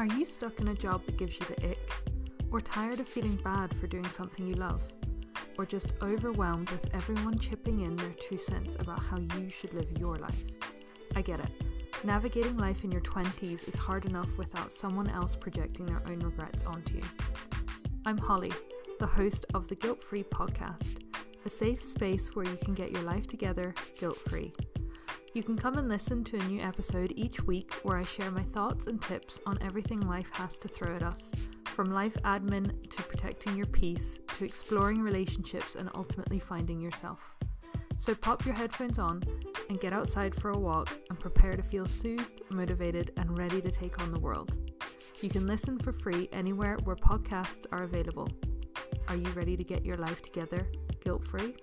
Are you stuck in a job that gives you the ick? Or tired of feeling bad for doing something you love? Or just overwhelmed with everyone chipping in their two cents about how you should live your life? I get it. Navigating life in your 20s is hard enough without someone else projecting their own regrets onto you. I'm Holly, the host of the GYLT Free podcast, a safe space where you can get your life together guilt free. You can come and listen to a new episode each week where I share my thoughts and tips on everything life has to throw at us, from life admin to protecting your peace to exploring relationships and ultimately finding yourself. So pop your headphones on and get outside for a walk and prepare to feel soothed, motivated, and ready to take on the world. You can listen for free anywhere where podcasts are available. Are you ready to get your life together guilt free?